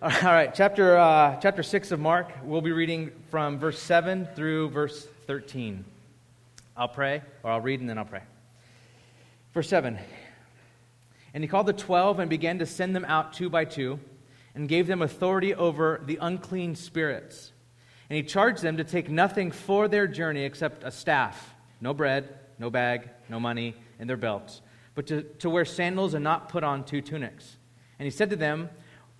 All right, chapter, uh, chapter 6 of Mark. We'll be reading from verse 7 through verse 13. I'll pray, or I'll read and then I'll pray. Verse 7 And he called the twelve and began to send them out two by two, and gave them authority over the unclean spirits. And he charged them to take nothing for their journey except a staff, no bread, no bag, no money in their belts, but to, to wear sandals and not put on two tunics. And he said to them,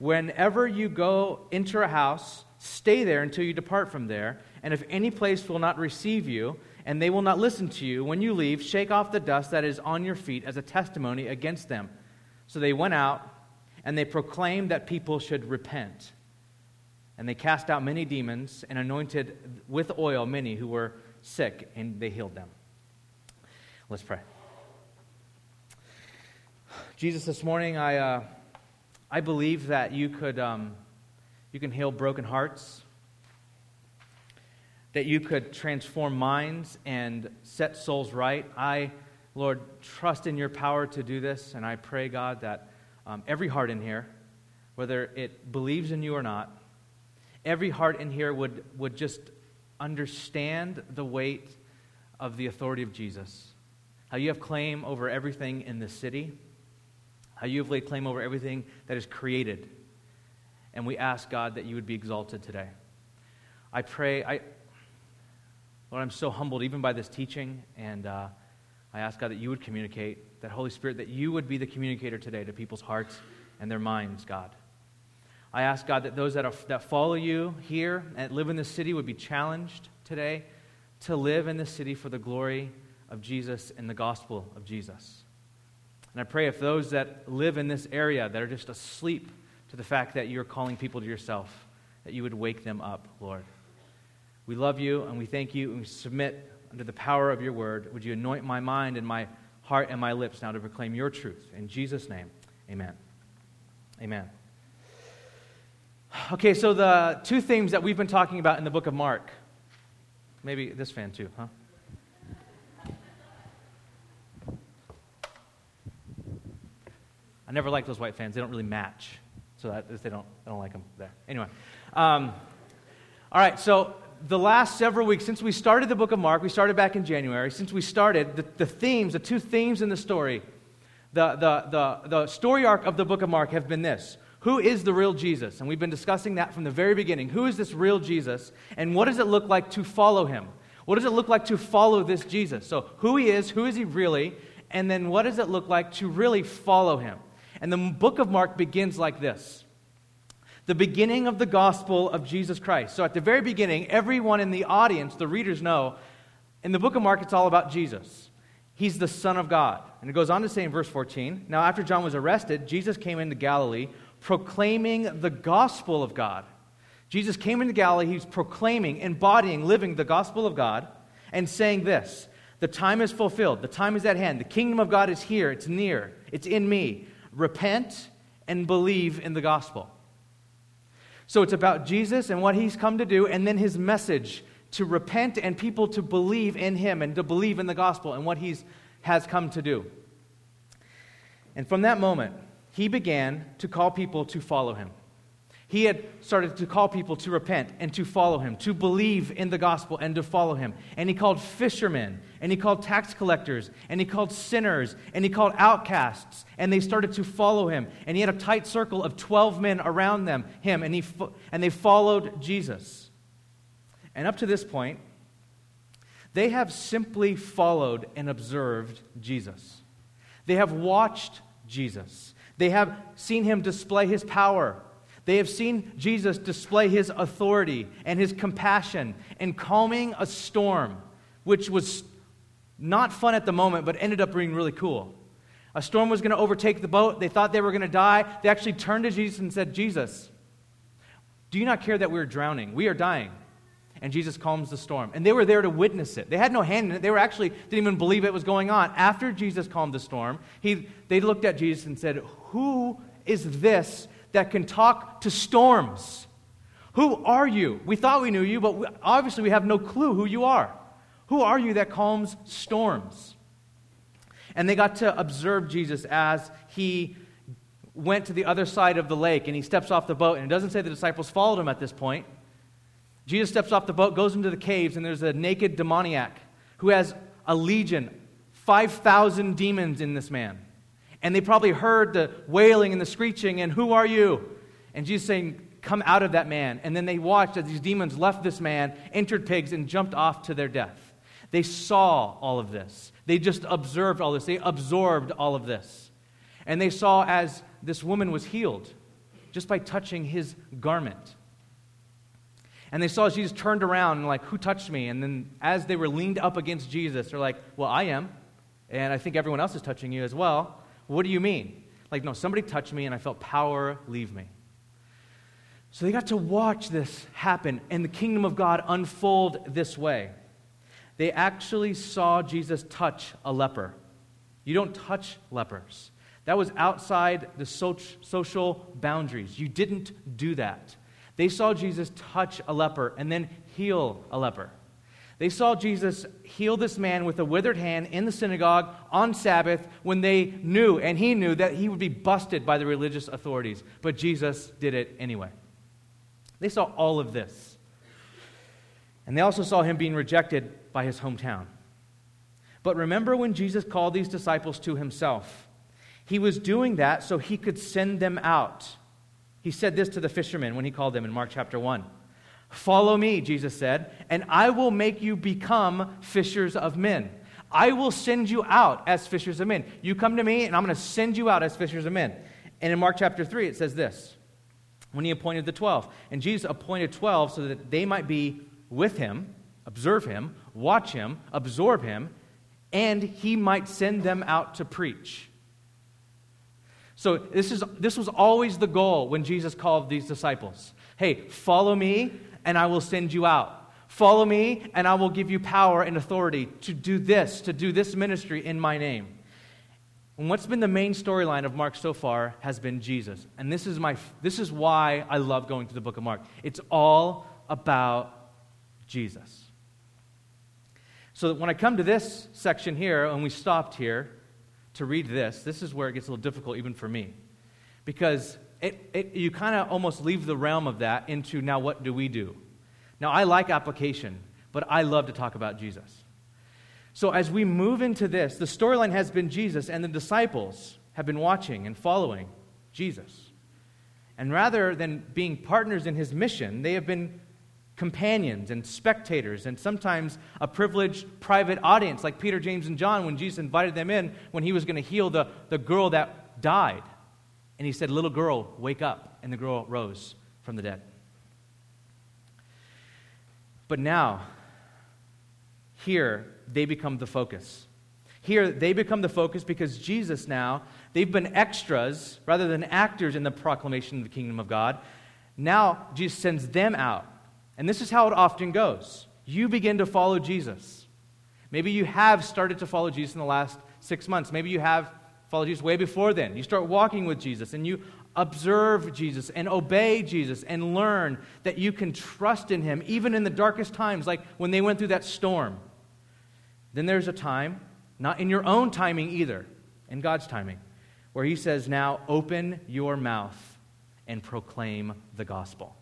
Whenever you go enter a house, stay there until you depart from there. And if any place will not receive you, and they will not listen to you, when you leave, shake off the dust that is on your feet as a testimony against them. So they went out, and they proclaimed that people should repent. And they cast out many demons and anointed with oil many who were sick, and they healed them. Let's pray. Jesus, this morning I. Uh, I believe that you could um, you can heal broken hearts, that you could transform minds and set souls right. I, Lord, trust in your power to do this, and I pray, God, that um, every heart in here, whether it believes in you or not, every heart in here would, would just understand the weight of the authority of Jesus. How you have claim over everything in this city how you have laid claim over everything that is created. And we ask, God, that you would be exalted today. I pray, I, Lord, I'm so humbled even by this teaching, and uh, I ask, God, that you would communicate, that Holy Spirit, that you would be the communicator today to people's hearts and their minds, God. I ask, God, that those that, are, that follow you here and live in this city would be challenged today to live in this city for the glory of Jesus and the gospel of Jesus. And I pray if those that live in this area that are just asleep to the fact that you're calling people to yourself, that you would wake them up, Lord. We love you and we thank you and we submit under the power of your word. Would you anoint my mind and my heart and my lips now to proclaim your truth? In Jesus' name, amen. Amen. Okay, so the two themes that we've been talking about in the book of Mark. Maybe this fan too, huh? I never liked those white fans. They don't really match. So that, they don't, I don't like them there. Anyway. Um, all right, so the last several weeks, since we started the book of Mark, we started back in January, since we started, the, the themes, the two themes in the story, the, the, the, the story arc of the book of Mark have been this Who is the real Jesus? And we've been discussing that from the very beginning. Who is this real Jesus? And what does it look like to follow him? What does it look like to follow this Jesus? So, who he is, who is he really? And then, what does it look like to really follow him? And the book of Mark begins like this the beginning of the gospel of Jesus Christ. So at the very beginning, everyone in the audience, the readers know, in the book of Mark, it's all about Jesus. He's the Son of God. And it goes on to say in verse 14 Now, after John was arrested, Jesus came into Galilee proclaiming the gospel of God. Jesus came into Galilee, he's proclaiming, embodying, living the gospel of God, and saying this The time is fulfilled, the time is at hand, the kingdom of God is here, it's near, it's in me repent and believe in the gospel. So it's about Jesus and what he's come to do, and then his message to repent and people to believe in him and to believe in the gospel and what he has come to do. And from that moment, he began to call people to follow him. He had started to call people to repent and to follow him, to believe in the gospel and to follow him. And he called fishermen, and he called tax collectors, and he called sinners, and he called outcasts, and they started to follow him. And he had a tight circle of 12 men around them, him, and, he, and they followed Jesus. And up to this point, they have simply followed and observed Jesus. They have watched Jesus. They have seen him display his power they have seen Jesus display his authority and his compassion in calming a storm, which was not fun at the moment, but ended up being really cool. A storm was going to overtake the boat. They thought they were going to die. They actually turned to Jesus and said, Jesus, do you not care that we're drowning? We are dying. And Jesus calms the storm. And they were there to witness it. They had no hand in it. They were actually didn't even believe it was going on. After Jesus calmed the storm, he, they looked at Jesus and said, Who is this that can talk to storms. Who are you? We thought we knew you, but we, obviously we have no clue who you are. Who are you that calms storms? And they got to observe Jesus as he went to the other side of the lake and he steps off the boat, and it doesn't say the disciples followed him at this point. Jesus steps off the boat, goes into the caves, and there's a naked demoniac who has a legion, 5,000 demons in this man. And they probably heard the wailing and the screeching, and who are you? And Jesus saying, Come out of that man. And then they watched as these demons left this man, entered pigs, and jumped off to their death. They saw all of this. They just observed all this. They absorbed all of this. And they saw as this woman was healed just by touching his garment. And they saw as Jesus turned around and, like, who touched me? And then as they were leaned up against Jesus, they're like, well, I am. And I think everyone else is touching you as well. What do you mean? Like, no, somebody touched me and I felt power leave me. So they got to watch this happen and the kingdom of God unfold this way. They actually saw Jesus touch a leper. You don't touch lepers. That was outside the social boundaries. You didn't do that. They saw Jesus touch a leper and then heal a leper. They saw Jesus heal this man with a withered hand in the synagogue on Sabbath when they knew, and he knew, that he would be busted by the religious authorities. But Jesus did it anyway. They saw all of this. And they also saw him being rejected by his hometown. But remember when Jesus called these disciples to himself? He was doing that so he could send them out. He said this to the fishermen when he called them in Mark chapter 1. Follow me, Jesus said, and I will make you become fishers of men. I will send you out as fishers of men. You come to me, and I'm going to send you out as fishers of men. And in Mark chapter 3, it says this when he appointed the 12. And Jesus appointed 12 so that they might be with him, observe him, watch him, absorb him, and he might send them out to preach. So this, is, this was always the goal when Jesus called these disciples. Hey, follow me, and I will send you out. Follow me, and I will give you power and authority to do this, to do this ministry in my name. And what's been the main storyline of Mark so far has been Jesus. And this is, my, this is why I love going to the book of Mark. It's all about Jesus. So when I come to this section here, and we stopped here, to read this, this is where it gets a little difficult even for me. Because it, it, you kind of almost leave the realm of that into now what do we do? Now, I like application, but I love to talk about Jesus. So, as we move into this, the storyline has been Jesus, and the disciples have been watching and following Jesus. And rather than being partners in his mission, they have been companions and spectators, and sometimes a privileged private audience, like Peter, James, and John, when Jesus invited them in when he was going to heal the, the girl that died. And he said, Little girl, wake up. And the girl rose from the dead. But now, here, they become the focus. Here, they become the focus because Jesus now, they've been extras rather than actors in the proclamation of the kingdom of God. Now, Jesus sends them out and this is how it often goes you begin to follow Jesus. Maybe you have started to follow Jesus in the last six months. Maybe you have followed Jesus way before then. You start walking with Jesus and you observe Jesus and obey Jesus and learn that you can trust in him even in the darkest times, like when they went through that storm. Then there's a time, not in your own timing either, in God's timing, where he says, Now open your mouth and proclaim the gospel.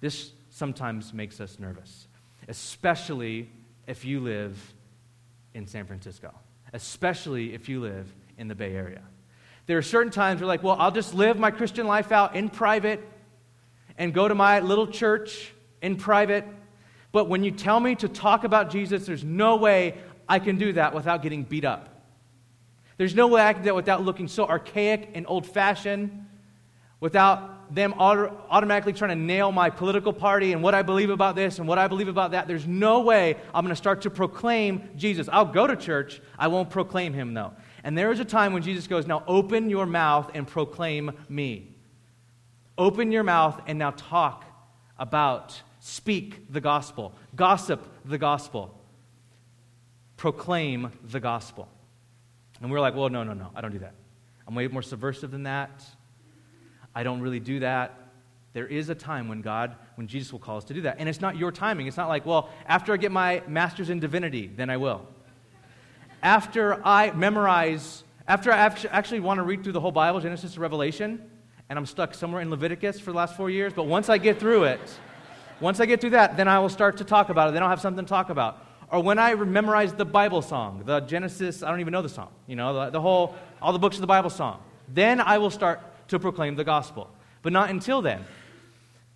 This sometimes makes us nervous, especially if you live in San Francisco, especially if you live in the Bay Area. There are certain times where, like, well, I'll just live my Christian life out in private and go to my little church in private. But when you tell me to talk about Jesus, there's no way I can do that without getting beat up. There's no way I can do that without looking so archaic and old fashioned, without them auto- automatically trying to nail my political party and what I believe about this and what I believe about that. There's no way I'm going to start to proclaim Jesus. I'll go to church, I won't proclaim him, though. And there is a time when Jesus goes, Now open your mouth and proclaim me. Open your mouth and now talk about, speak the gospel, gossip the gospel, proclaim the gospel. And we're like, Well, no, no, no, I don't do that. I'm way more subversive than that. I don't really do that. There is a time when God, when Jesus will call us to do that. And it's not your timing. It's not like, well, after I get my master's in divinity, then I will. After I memorize After I actually want to read through the whole Bible, Genesis to Revelation, and I'm stuck somewhere in Leviticus for the last four years, but once I get through it, once I get through that, then I will start to talk about it. Then I'll have something to talk about. Or when I memorize the Bible song, the Genesis, I don't even know the song, you know, the, the whole, all the books of the Bible song. Then I will start to proclaim the gospel. But not until then.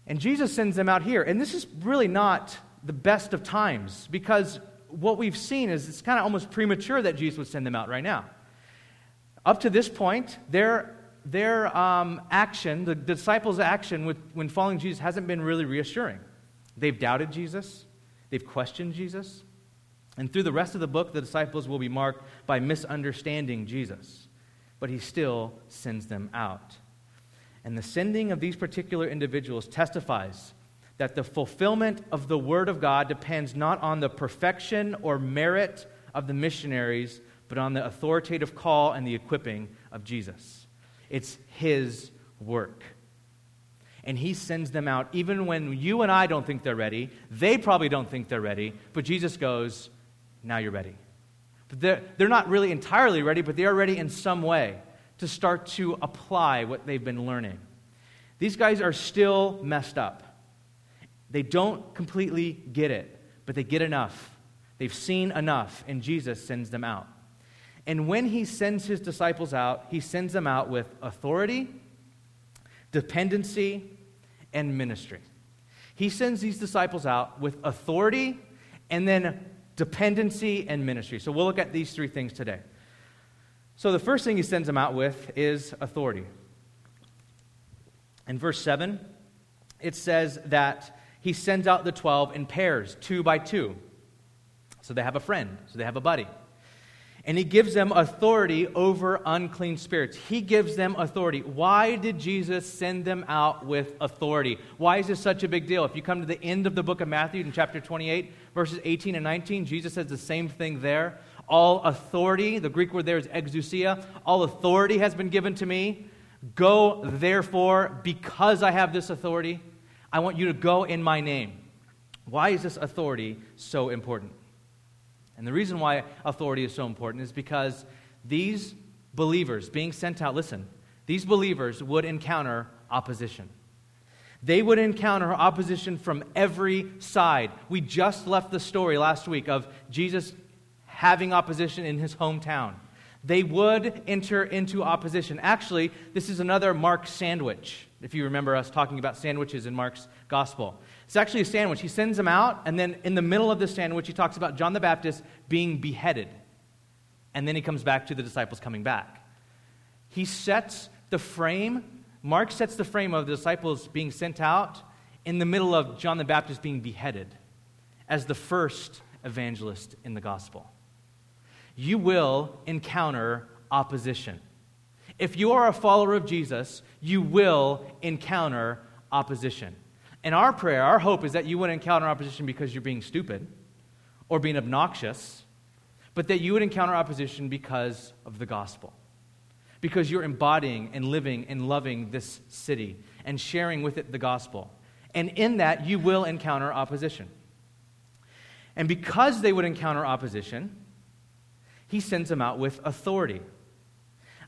And Jesus sends them out here. And this is really not the best of times because what we've seen is it's kind of almost premature that Jesus would send them out right now. Up to this point, their, their um, action, the, disciples' action with, when following Jesus, hasn't been really reassuring. They've doubted Jesus, they've questioned Jesus. And through the rest of the book, the disciples will be marked by misunderstanding Jesus. But he still sends them out. And the sending of these particular individuals testifies that the fulfillment of the Word of God depends not on the perfection or merit of the missionaries, but on the authoritative call and the equipping of Jesus. It's His work. And He sends them out even when you and I don't think they're ready. They probably don't think they're ready, but Jesus goes, Now you're ready. But they're, they're not really entirely ready, but they are ready in some way to start to apply what they've been learning. These guys are still messed up. They don't completely get it, but they get enough. They've seen enough, and Jesus sends them out. And when he sends his disciples out, he sends them out with authority, dependency, and ministry. He sends these disciples out with authority and then dependency and ministry. So we'll look at these three things today. So the first thing he sends them out with is authority. In verse 7, it says that he sends out the 12 in pairs, two by two. So they have a friend, so they have a buddy. And he gives them authority over unclean spirits. He gives them authority. Why did Jesus send them out with authority? Why is this such a big deal? If you come to the end of the book of Matthew in chapter 28, verses 18 and 19, Jesus says the same thing there. All authority, the Greek word there is exousia, all authority has been given to me. Go, therefore, because I have this authority, I want you to go in my name. Why is this authority so important? And the reason why authority is so important is because these believers being sent out, listen, these believers would encounter opposition. They would encounter opposition from every side. We just left the story last week of Jesus having opposition in his hometown. They would enter into opposition. Actually, this is another Mark sandwich, if you remember us talking about sandwiches in Mark's gospel. It's actually a sandwich. He sends them out, and then in the middle of the sandwich, he talks about John the Baptist being beheaded. And then he comes back to the disciples coming back. He sets the frame, Mark sets the frame of the disciples being sent out in the middle of John the Baptist being beheaded as the first evangelist in the gospel you will encounter opposition. If you are a follower of Jesus, you will encounter opposition. And our prayer, our hope is that you wouldn't encounter opposition because you're being stupid or being obnoxious, but that you would encounter opposition because of the gospel. Because you're embodying and living and loving this city and sharing with it the gospel. And in that, you will encounter opposition. And because they would encounter opposition, he sends them out with authority.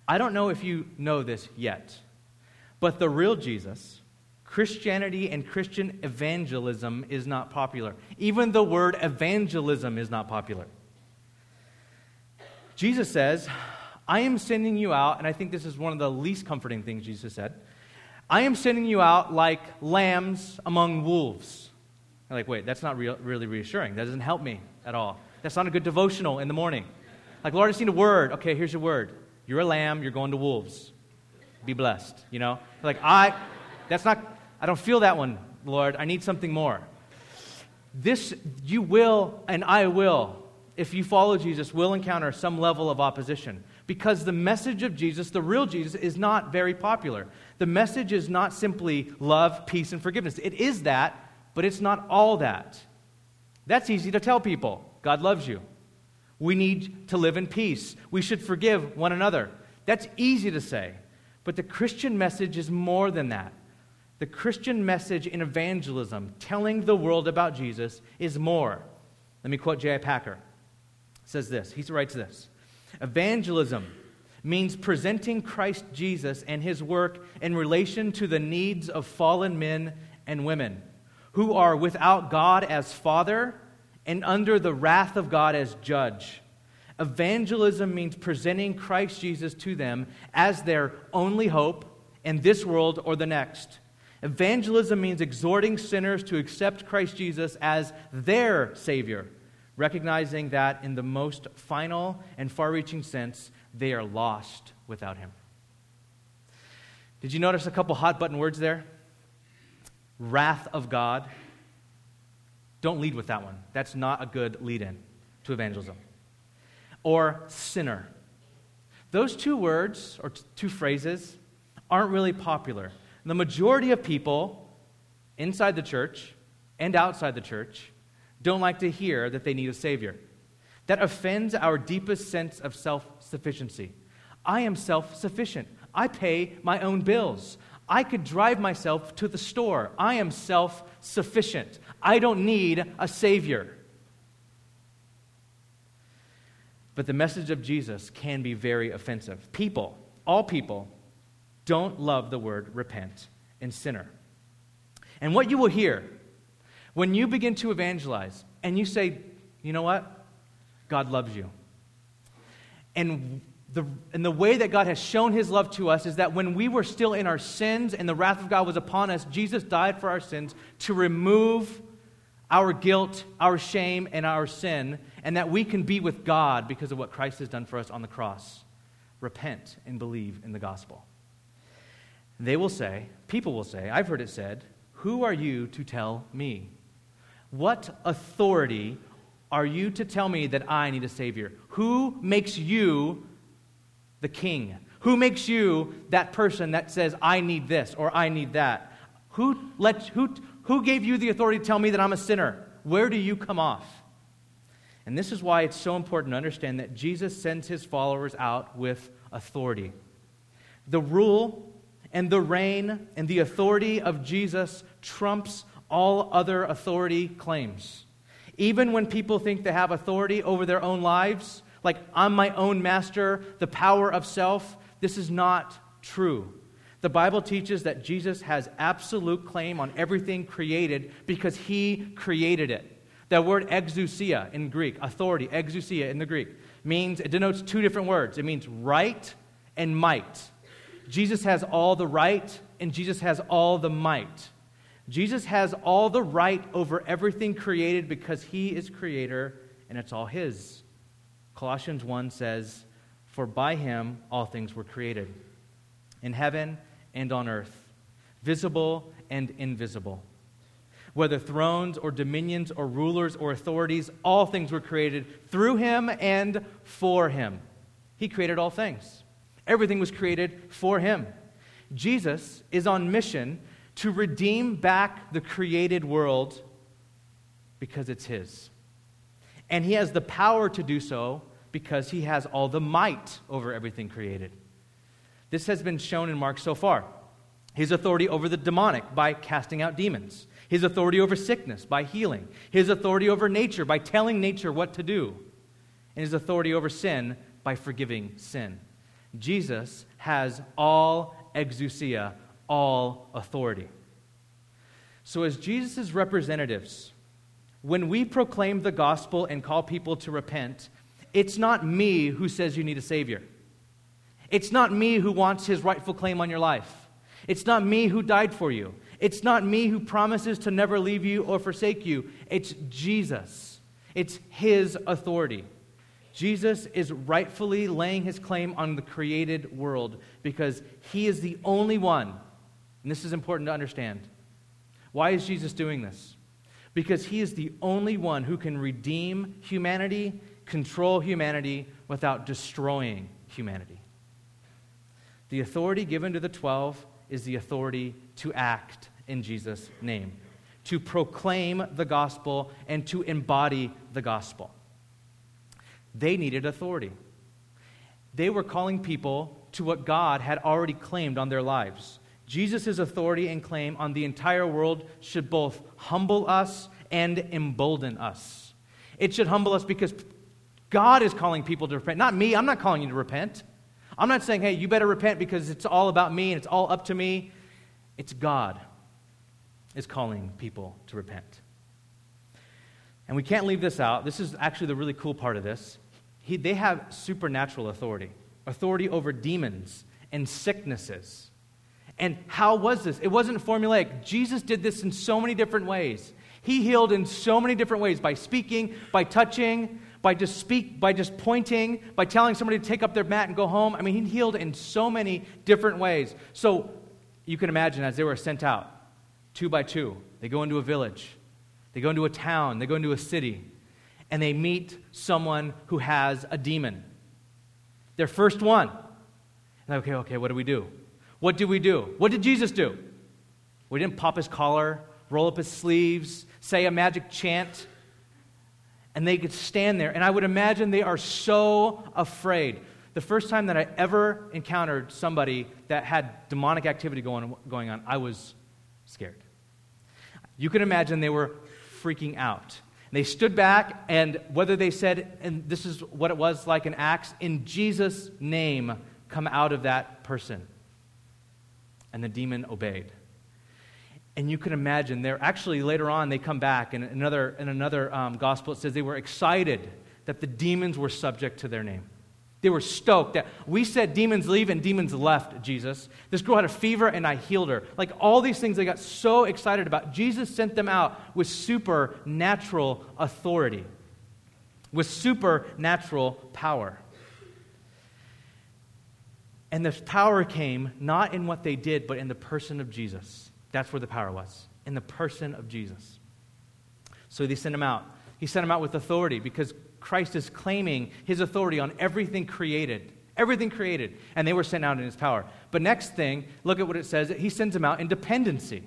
I don't know if you know this yet, but the real Jesus, Christianity and Christian evangelism is not popular. Even the word evangelism is not popular. Jesus says, I am sending you out, and I think this is one of the least comforting things Jesus said. I am sending you out like lambs among wolves. Like, wait, that's not real, really reassuring. That doesn't help me at all. That's not a good devotional in the morning. Like, Lord, I just need a word. Okay, here's your word. You're a lamb, you're going to wolves. Be blessed, you know? Like, I, that's not, I don't feel that one, Lord. I need something more. This, you will, and I will, if you follow Jesus, will encounter some level of opposition. Because the message of Jesus, the real Jesus, is not very popular. The message is not simply love, peace, and forgiveness. It is that, but it's not all that. That's easy to tell people. God loves you. We need to live in peace. We should forgive one another. That's easy to say. But the Christian message is more than that. The Christian message in evangelism, telling the world about Jesus, is more. Let me quote J.I. Packer. Says this. He writes this Evangelism means presenting Christ Jesus and his work in relation to the needs of fallen men and women who are without God as Father and under the wrath of God as Judge. Evangelism means presenting Christ Jesus to them as their only hope in this world or the next. Evangelism means exhorting sinners to accept Christ Jesus as their Savior, recognizing that in the most final and far reaching sense, they are lost without Him. Did you notice a couple hot button words there? Wrath of God. Don't lead with that one. That's not a good lead in to evangelism. Or sinner. Those two words, or t- two phrases, aren't really popular. The majority of people inside the church and outside the church don't like to hear that they need a Savior. That offends our deepest sense of self sufficiency. I am self sufficient. I pay my own bills. I could drive myself to the store. I am self sufficient. I don't need a Savior. But the message of Jesus can be very offensive. People, all people, don't love the word repent and sinner. And what you will hear when you begin to evangelize and you say, you know what? God loves you. And the, and the way that God has shown his love to us is that when we were still in our sins and the wrath of God was upon us, Jesus died for our sins to remove our guilt, our shame, and our sin, and that we can be with God because of what Christ has done for us on the cross. Repent and believe in the gospel. They will say, people will say, I've heard it said, Who are you to tell me? What authority are you to tell me that I need a Savior? Who makes you the king? Who makes you that person that says, I need this or I need that? Who, let, who, who gave you the authority to tell me that I'm a sinner? Where do you come off? And this is why it's so important to understand that Jesus sends his followers out with authority. The rule and the reign and the authority of Jesus trumps all other authority claims. Even when people think they have authority over their own lives, like I'm my own master, the power of self, this is not true. The Bible teaches that Jesus has absolute claim on everything created because he created it. That word exousia in Greek, authority, exousia in the Greek, means, it denotes two different words. It means right and might. Jesus has all the right and Jesus has all the might. Jesus has all the right over everything created because he is creator and it's all his. Colossians 1 says, For by him all things were created, in heaven and on earth, visible and invisible. Whether thrones or dominions or rulers or authorities, all things were created through him and for him. He created all things. Everything was created for him. Jesus is on mission to redeem back the created world because it's his. And he has the power to do so because he has all the might over everything created. This has been shown in Mark so far. His authority over the demonic by casting out demons, his authority over sickness by healing, his authority over nature by telling nature what to do, and his authority over sin by forgiving sin. Jesus has all exousia, all authority. So, as Jesus' representatives, when we proclaim the gospel and call people to repent, it's not me who says you need a Savior. It's not me who wants his rightful claim on your life. It's not me who died for you. It's not me who promises to never leave you or forsake you. It's Jesus. It's his authority. Jesus is rightfully laying his claim on the created world because he is the only one, and this is important to understand. Why is Jesus doing this? Because he is the only one who can redeem humanity, control humanity without destroying humanity. The authority given to the 12 is the authority to act in Jesus' name, to proclaim the gospel and to embody the gospel. They needed authority. They were calling people to what God had already claimed on their lives. Jesus' authority and claim on the entire world should both humble us and embolden us. It should humble us because God is calling people to repent. Not me, I'm not calling you to repent. I'm not saying, hey, you better repent because it's all about me and it's all up to me. It's God is calling people to repent. And we can't leave this out. This is actually the really cool part of this. He, they have supernatural authority, authority over demons and sicknesses. And how was this? It wasn't formulaic. Jesus did this in so many different ways. He healed in so many different ways by speaking, by touching, by just speak, by just pointing, by telling somebody to take up their mat and go home. I mean, he healed in so many different ways. So you can imagine as they were sent out, two by two, they go into a village, they go into a town, they go into a city, and they meet someone who has a demon. Their first one. And okay, okay, what do we do? What do we do? What did Jesus do? We didn't pop his collar, roll up his sleeves, say a magic chant, and they could stand there. And I would imagine they are so afraid. The first time that I ever encountered somebody that had demonic activity going, going on, I was scared. You can imagine they were freaking out. They stood back, and whether they said, and this is what it was like in Acts, in Jesus' name, come out of that person. And the demon obeyed. And you can imagine, they're actually later on, they come back, and another, in another um, gospel, it says they were excited that the demons were subject to their name. They were stoked that we said demons leave and demons left, Jesus. This girl had a fever and I healed her. Like all these things they got so excited about. Jesus sent them out with supernatural authority, with supernatural power. And the power came not in what they did, but in the person of Jesus. That's where the power was, in the person of Jesus. So they sent him out. He sent him out with authority because Christ is claiming his authority on everything created. Everything created. And they were sent out in his power. But next thing, look at what it says. He sends them out in dependency.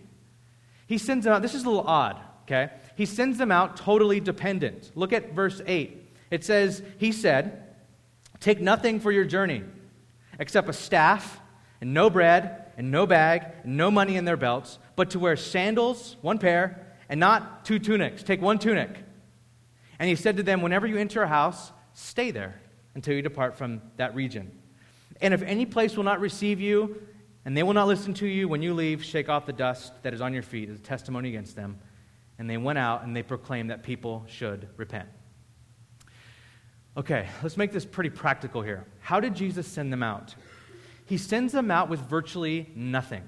He sends them out. This is a little odd, okay? He sends them out totally dependent. Look at verse 8. It says, He said, Take nothing for your journey except a staff and no bread and no bag and no money in their belts, but to wear sandals, one pair, and not two tunics. Take one tunic. And he said to them, Whenever you enter a house, stay there until you depart from that region. And if any place will not receive you, and they will not listen to you, when you leave, shake off the dust that is on your feet as a testimony against them. And they went out and they proclaimed that people should repent. Okay, let's make this pretty practical here. How did Jesus send them out? He sends them out with virtually nothing.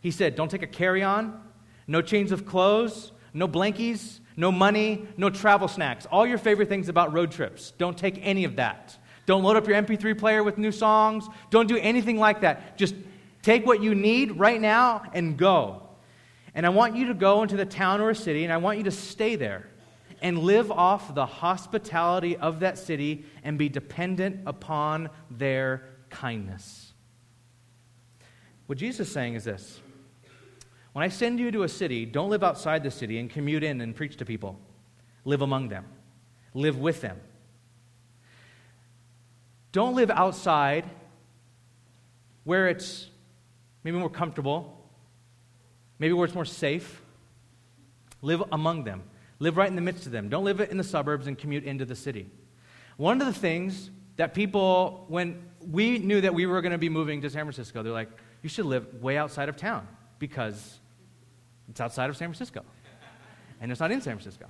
He said, Don't take a carry on, no chains of clothes, no blankies, no money, no travel snacks. All your favorite things about road trips. Don't take any of that. Don't load up your MP3 player with new songs. Don't do anything like that. Just take what you need right now and go. And I want you to go into the town or a city, and I want you to stay there and live off the hospitality of that city and be dependent upon their kindness. What Jesus is saying is this when I send you to a city, don't live outside the city and commute in and preach to people. Live among them, live with them. Don't live outside where it's maybe more comfortable, maybe where it's more safe. Live among them. Live right in the midst of them. Don't live in the suburbs and commute into the city. One of the things that people, when we knew that we were going to be moving to San Francisco, they're like, you should live way outside of town because it's outside of San Francisco. And it's not in San Francisco.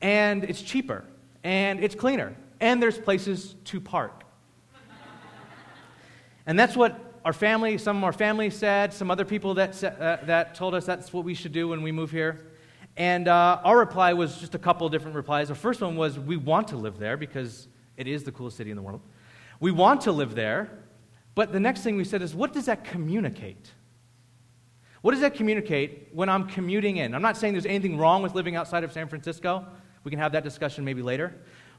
And it's cheaper. And it's cleaner. And there's places to park. and that's what our family, some of our family said, some other people that, uh, that told us that's what we should do when we move here. And uh, our reply was just a couple different replies. The first one was we want to live there because it is the coolest city in the world. We want to live there. But the next thing we said is, what does that communicate? What does that communicate when I'm commuting in? I'm not saying there's anything wrong with living outside of San Francisco. We can have that discussion maybe later.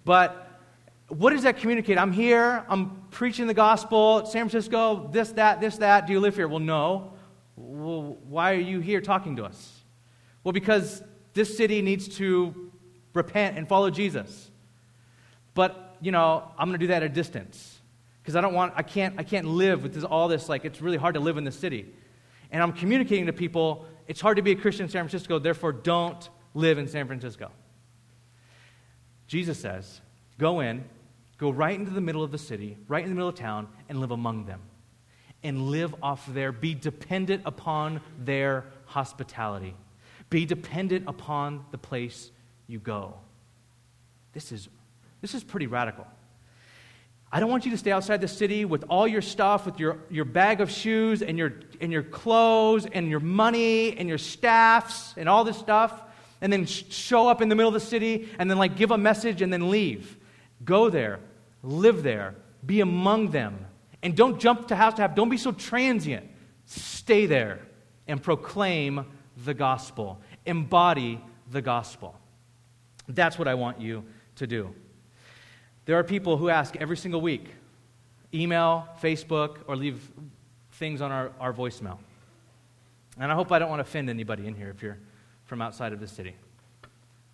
But what does that communicate? I'm here, I'm preaching the gospel, San Francisco, this, that, this, that. Do you live here? Well, no. Well, why are you here talking to us? Well, because this city needs to repent and follow Jesus. But, you know, I'm going to do that at a distance because I don't want, I can't, I can't live with this, all this, like, it's really hard to live in the city and I'm communicating to people, it's hard to be a Christian in San Francisco, therefore don't live in San Francisco. Jesus says, go in, Go right into the middle of the city, right in the middle of town, and live among them. And live off their, be dependent upon their hospitality. Be dependent upon the place you go. This is, this is pretty radical. I don't want you to stay outside the city with all your stuff, with your, your bag of shoes and your, and your clothes and your money and your staffs and all this stuff, and then sh- show up in the middle of the city and then like give a message and then leave. Go there, live there, be among them, and don't jump to house to house. Don't be so transient. Stay there and proclaim the gospel, embody the gospel. That's what I want you to do. There are people who ask every single week email, Facebook, or leave things on our, our voicemail. And I hope I don't want to offend anybody in here if you're from outside of the city.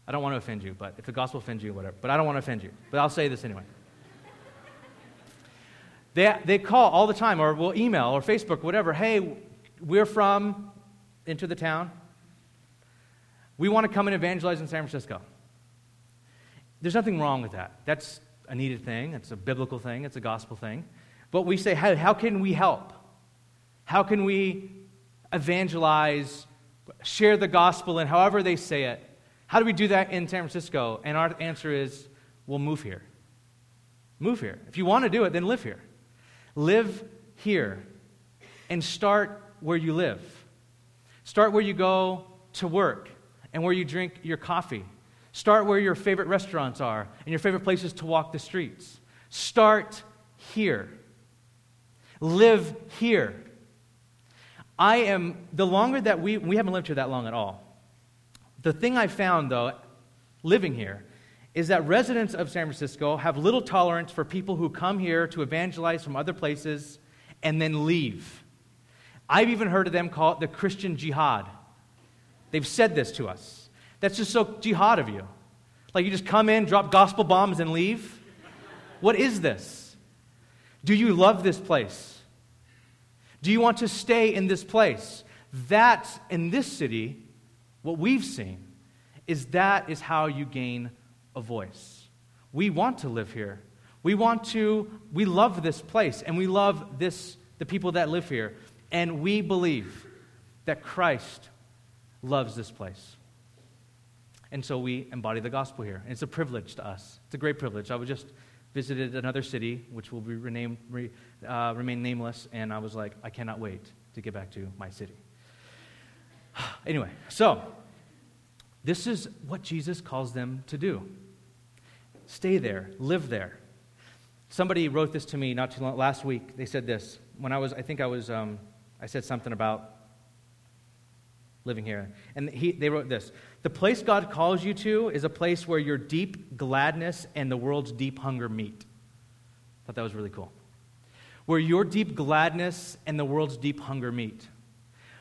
I don't want to offend you, but if the gospel offends you, whatever. But I don't want to offend you. But I'll say this anyway. They, they call all the time, or will email, or Facebook, whatever. Hey, we're from into the town. We want to come and evangelize in San Francisco. There's nothing wrong with that. That's a needed thing, it's a biblical thing, it's a gospel thing. But we say, how, how can we help? How can we evangelize, share the gospel in however they say it? How do we do that in San Francisco? And our answer is, we'll move here. Move here. If you want to do it, then live here. Live here and start where you live. Start where you go to work and where you drink your coffee. Start where your favorite restaurants are and your favorite places to walk the streets. Start here. Live here. I am, the longer that we, we haven't lived here that long at all. The thing I found, though, living here, is that residents of San Francisco have little tolerance for people who come here to evangelize from other places and then leave. I've even heard of them call it the Christian jihad. They've said this to us. That's just so jihad of you. Like you just come in, drop gospel bombs, and leave? What is this? Do you love this place? Do you want to stay in this place? That, in this city, what we've seen, is that is how you gain a voice. We want to live here. We want to, we love this place and we love this, the people that live here. And we believe that Christ loves this place. And so we embody the gospel here. And it's a privilege to us. It's a great privilege. I was just visited another city, which will be renamed, re, uh, remain nameless, and I was like, I cannot wait to get back to my city. anyway, so this is what Jesus calls them to do. Stay there, live there. Somebody wrote this to me not too long last week. They said this when I was, I think I was, um, I said something about living here, and he, they wrote this: the place God calls you to is a place where your deep gladness and the world's deep hunger meet. I thought that was really cool. Where your deep gladness and the world's deep hunger meet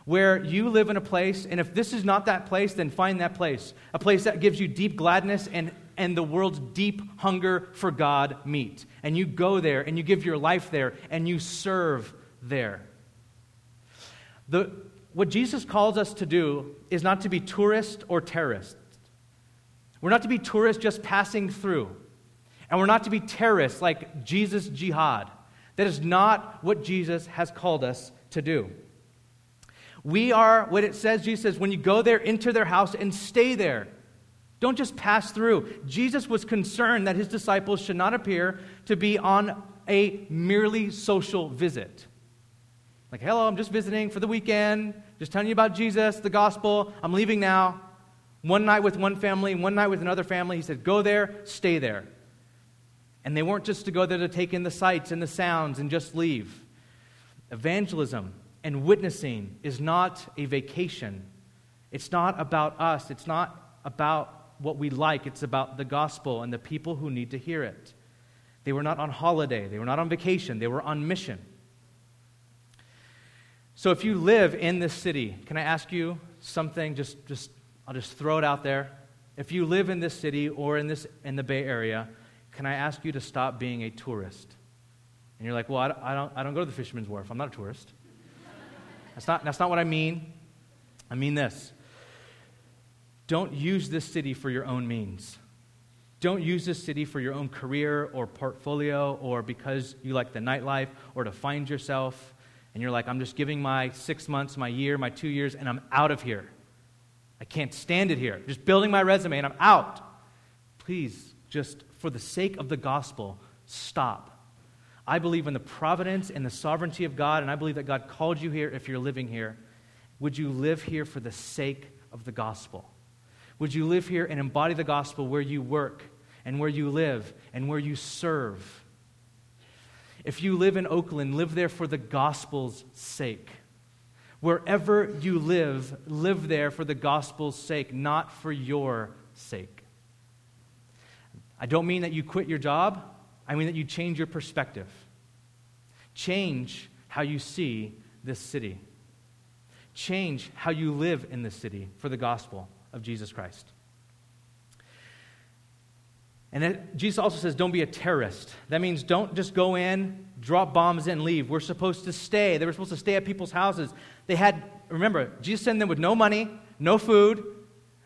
where you live in a place, and if this is not that place, then find that place. A place that gives you deep gladness and and the world's deep hunger for God meet. And you go there and you give your life there and you serve there. The, what Jesus calls us to do is not to be tourists or terrorists. We're not to be tourists just passing through. And we're not to be terrorists like Jesus' jihad. That is not what Jesus has called us to do. We are what it says, Jesus says, when you go there, enter their house and stay there. Don't just pass through. Jesus was concerned that his disciples should not appear to be on a merely social visit. Like, hello, I'm just visiting for the weekend, just telling you about Jesus, the gospel. I'm leaving now. One night with one family, one night with another family. He said, go there, stay there. And they weren't just to go there to take in the sights and the sounds and just leave. Evangelism and witnessing is not a vacation. It's not about us. It's not about what we like, it's about the gospel and the people who need to hear it. They were not on holiday, they were not on vacation, they were on mission. So if you live in this city, can I ask you something? Just, just I'll just throw it out there. If you live in this city or in, this, in the Bay Area, can I ask you to stop being a tourist? And you're like, well, I don't, I don't, I don't go to the Fisherman's Wharf. I'm not a tourist. That's not, that's not what I mean. I mean this don't use this city for your own means. Don't use this city for your own career or portfolio or because you like the nightlife or to find yourself. And you're like, I'm just giving my six months, my year, my two years, and I'm out of here. I can't stand it here. Just building my resume and I'm out. Please, just for the sake of the gospel, stop. I believe in the providence and the sovereignty of God, and I believe that God called you here if you're living here. Would you live here for the sake of the gospel? Would you live here and embody the gospel where you work and where you live and where you serve? If you live in Oakland, live there for the gospel's sake. Wherever you live, live there for the gospel's sake, not for your sake. I don't mean that you quit your job, I mean that you change your perspective. Change how you see this city. Change how you live in this city for the gospel of Jesus Christ. And then Jesus also says, don't be a terrorist. That means don't just go in, drop bombs and leave. We're supposed to stay. They were supposed to stay at people's houses. They had, remember, Jesus sent them with no money, no food,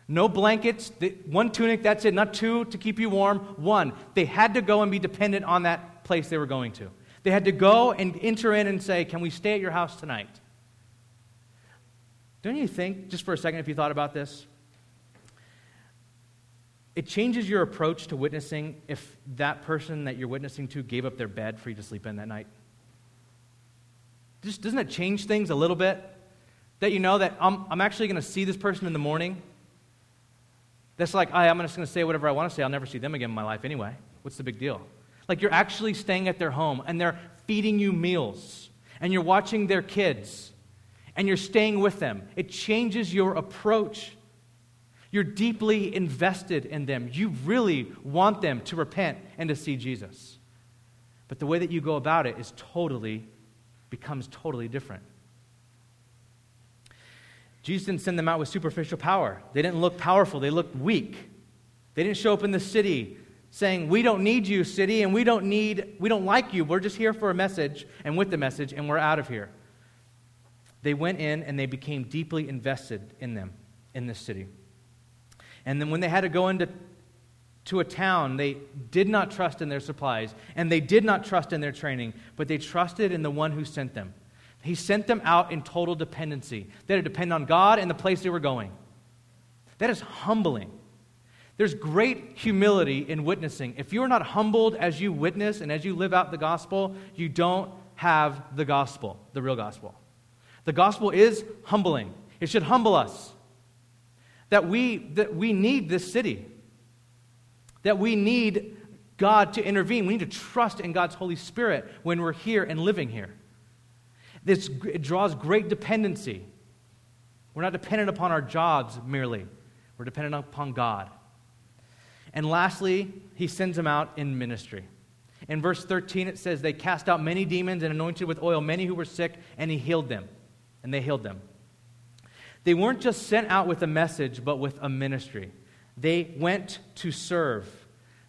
no blankets, one tunic, that's it, not two to keep you warm, one. They had to go and be dependent on that place they were going to. They had to go and enter in and say, Can we stay at your house tonight? Don't you think, just for a second, if you thought about this, it changes your approach to witnessing if that person that you're witnessing to gave up their bed for you to sleep in that night? Just, doesn't it change things a little bit? That you know that I'm, I'm actually going to see this person in the morning that's like, I'm just going to say whatever I want to say. I'll never see them again in my life anyway. What's the big deal? Like you're actually staying at their home and they're feeding you meals and you're watching their kids and you're staying with them. It changes your approach. You're deeply invested in them. You really want them to repent and to see Jesus. But the way that you go about it is totally, becomes totally different. Jesus didn't send them out with superficial power. They didn't look powerful, they looked weak. They didn't show up in the city saying, "We don't need you, city, and we don't need we don't like you. We're just here for a message and with the message and we're out of here." They went in and they became deeply invested in them in this city. And then when they had to go into to a town, they did not trust in their supplies and they did not trust in their training, but they trusted in the one who sent them. He sent them out in total dependency. They had to depend on God and the place they were going. That is humbling. There's great humility in witnessing. If you're not humbled as you witness and as you live out the gospel, you don't have the gospel, the real gospel. The gospel is humbling. It should humble us. That we, that we need this city. That we need God to intervene. We need to trust in God's Holy Spirit when we're here and living here. This, it draws great dependency. We're not dependent upon our jobs merely, we're dependent upon God. And lastly, he sends them out in ministry. In verse 13, it says, They cast out many demons and anointed with oil many who were sick, and he healed them. And they healed them. They weren't just sent out with a message, but with a ministry. They went to serve,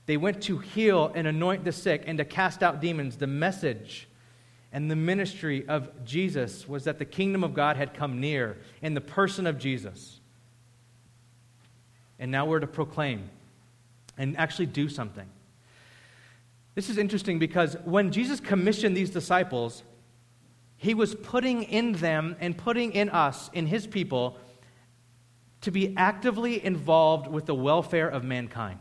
they went to heal and anoint the sick and to cast out demons. The message and the ministry of Jesus was that the kingdom of God had come near in the person of Jesus. And now we're to proclaim and actually do something. This is interesting because when Jesus commissioned these disciples, he was putting in them and putting in us, in his people, to be actively involved with the welfare of mankind.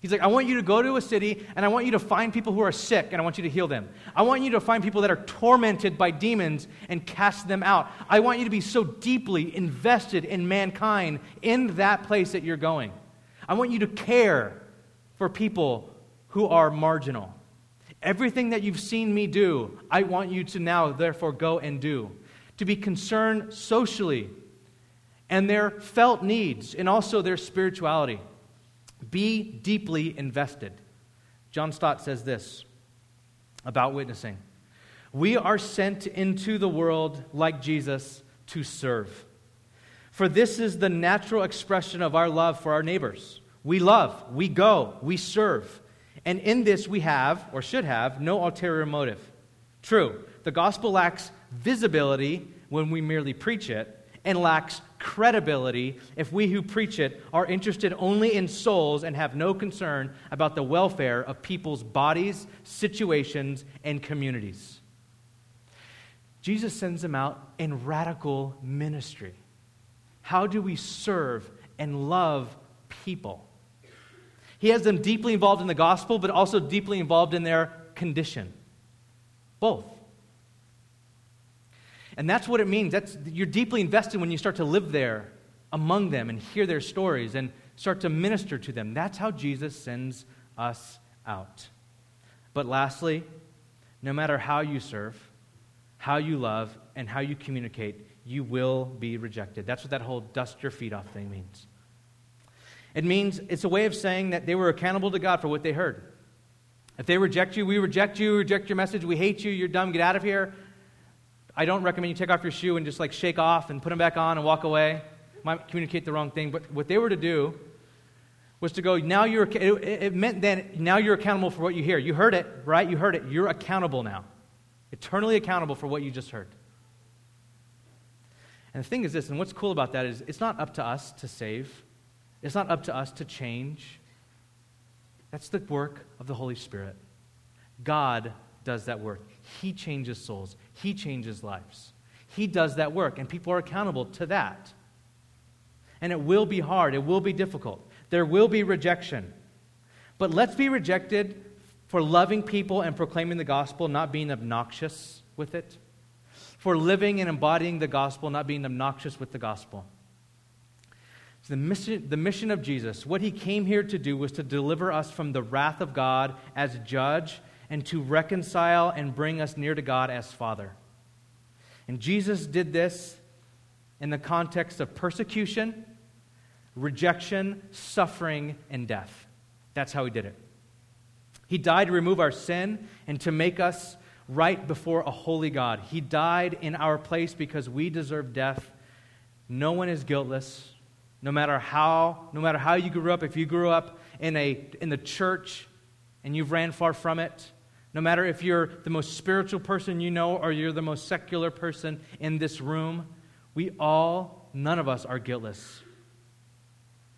He's like, I want you to go to a city and I want you to find people who are sick and I want you to heal them. I want you to find people that are tormented by demons and cast them out. I want you to be so deeply invested in mankind in that place that you're going. I want you to care for people who are marginal. Everything that you've seen me do, I want you to now, therefore, go and do. To be concerned socially and their felt needs and also their spirituality. Be deeply invested. John Stott says this about witnessing We are sent into the world like Jesus to serve. For this is the natural expression of our love for our neighbors. We love, we go, we serve. And in this we have, or should have, no ulterior motive. True, the gospel lacks visibility when we merely preach it, and lacks credibility if we who preach it are interested only in souls and have no concern about the welfare of people's bodies, situations, and communities. Jesus sends them out in radical ministry. How do we serve and love people? He has them deeply involved in the gospel, but also deeply involved in their condition. Both. And that's what it means. That's, you're deeply invested when you start to live there among them and hear their stories and start to minister to them. That's how Jesus sends us out. But lastly, no matter how you serve, how you love, and how you communicate, you will be rejected. That's what that whole dust your feet off thing means. It means it's a way of saying that they were accountable to God for what they heard. If they reject you, we reject you, reject your message, we hate you, you're dumb, get out of here. I don't recommend you take off your shoe and just like shake off and put them back on and walk away. Might communicate the wrong thing. But what they were to do was to go, now you're, it, meant then, now you're accountable for what you hear. You heard it, right? You heard it. You're accountable now. Eternally accountable for what you just heard. And the thing is this, and what's cool about that is it's not up to us to save, it's not up to us to change. That's the work of the Holy Spirit. God does that work. He changes souls, He changes lives. He does that work, and people are accountable to that. And it will be hard, it will be difficult. There will be rejection. But let's be rejected for loving people and proclaiming the gospel, not being obnoxious with it. For living and embodying the gospel, not being obnoxious with the gospel. So the mission, the mission of Jesus, what he came here to do was to deliver us from the wrath of God as judge and to reconcile and bring us near to God as Father. And Jesus did this in the context of persecution, rejection, suffering, and death. That's how he did it. He died to remove our sin and to make us right before a holy God. He died in our place because we deserve death. No one is guiltless. No matter how, no matter how you grew up, if you grew up in, a, in the church and you've ran far from it, no matter if you're the most spiritual person you know or you're the most secular person in this room, we all, none of us are guiltless.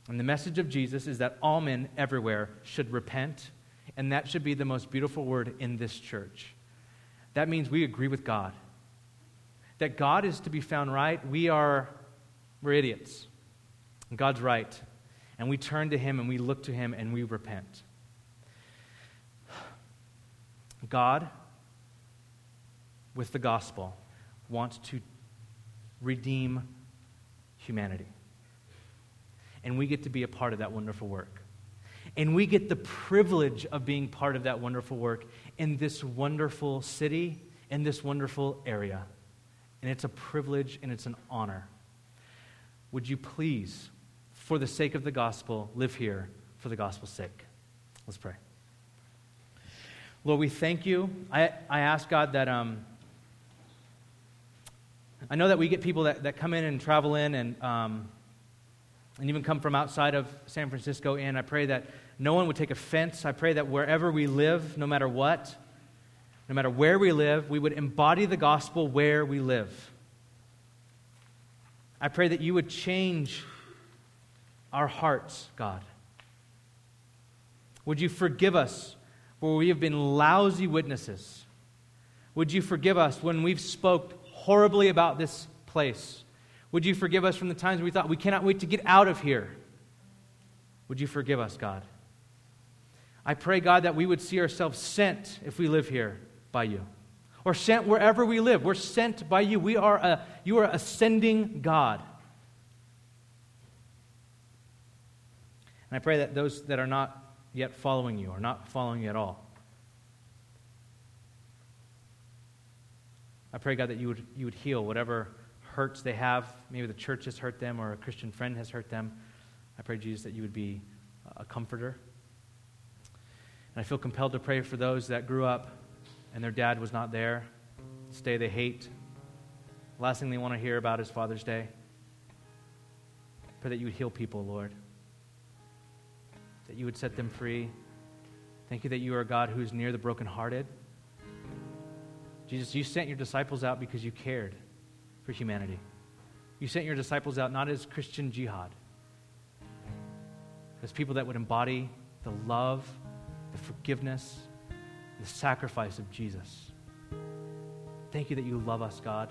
And the message of Jesus is that all men everywhere should repent, and that should be the most beautiful word in this church. That means we agree with God. That God is to be found right. We are, we're idiots. God's right. And we turn to Him and we look to Him and we repent. God, with the gospel, wants to redeem humanity. And we get to be a part of that wonderful work. And we get the privilege of being part of that wonderful work in this wonderful city, in this wonderful area. And it's a privilege and it's an honor. Would you please, for the sake of the gospel, live here for the gospel's sake? Let's pray. Lord, we thank you. I, I ask God that um, I know that we get people that, that come in and travel in and, um, and even come from outside of San Francisco in. I pray that no one would take offense. I pray that wherever we live, no matter what, no matter where we live, we would embody the gospel where we live. I pray that you would change our hearts, God. Would you forgive us where we have been lousy witnesses. Would you forgive us when we've spoke horribly about this place? Would you forgive us from the times we thought we cannot wait to get out of here? Would you forgive us, God? I pray, God, that we would see ourselves sent if we live here by you, or sent wherever we live. We're sent by you. We are a, you are ascending God. And I pray that those that are not yet following you or not following you at all. I pray, God, that you would, you would heal whatever hurts they have. Maybe the church has hurt them or a Christian friend has hurt them. I pray, Jesus, that you would be a comforter. And I feel compelled to pray for those that grew up and their dad was not there. This day they hate. last thing they want to hear about is Father's Day. I pray that you would heal people, Lord that you would set them free. Thank you that you are a God who is near the brokenhearted. Jesus, you sent your disciples out because you cared for humanity. You You sent your disciples out not as Christian jihad, as people that would embody the love, the forgiveness, the sacrifice of Jesus. Thank you that you love us, God.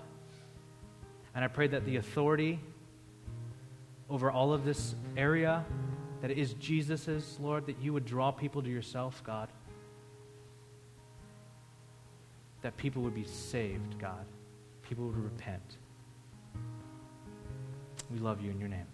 And I pray that the authority over all of this area that is Jesus's, Lord, that you would draw people to yourself, God. That people would be saved, God. People would repent. We love you in your name.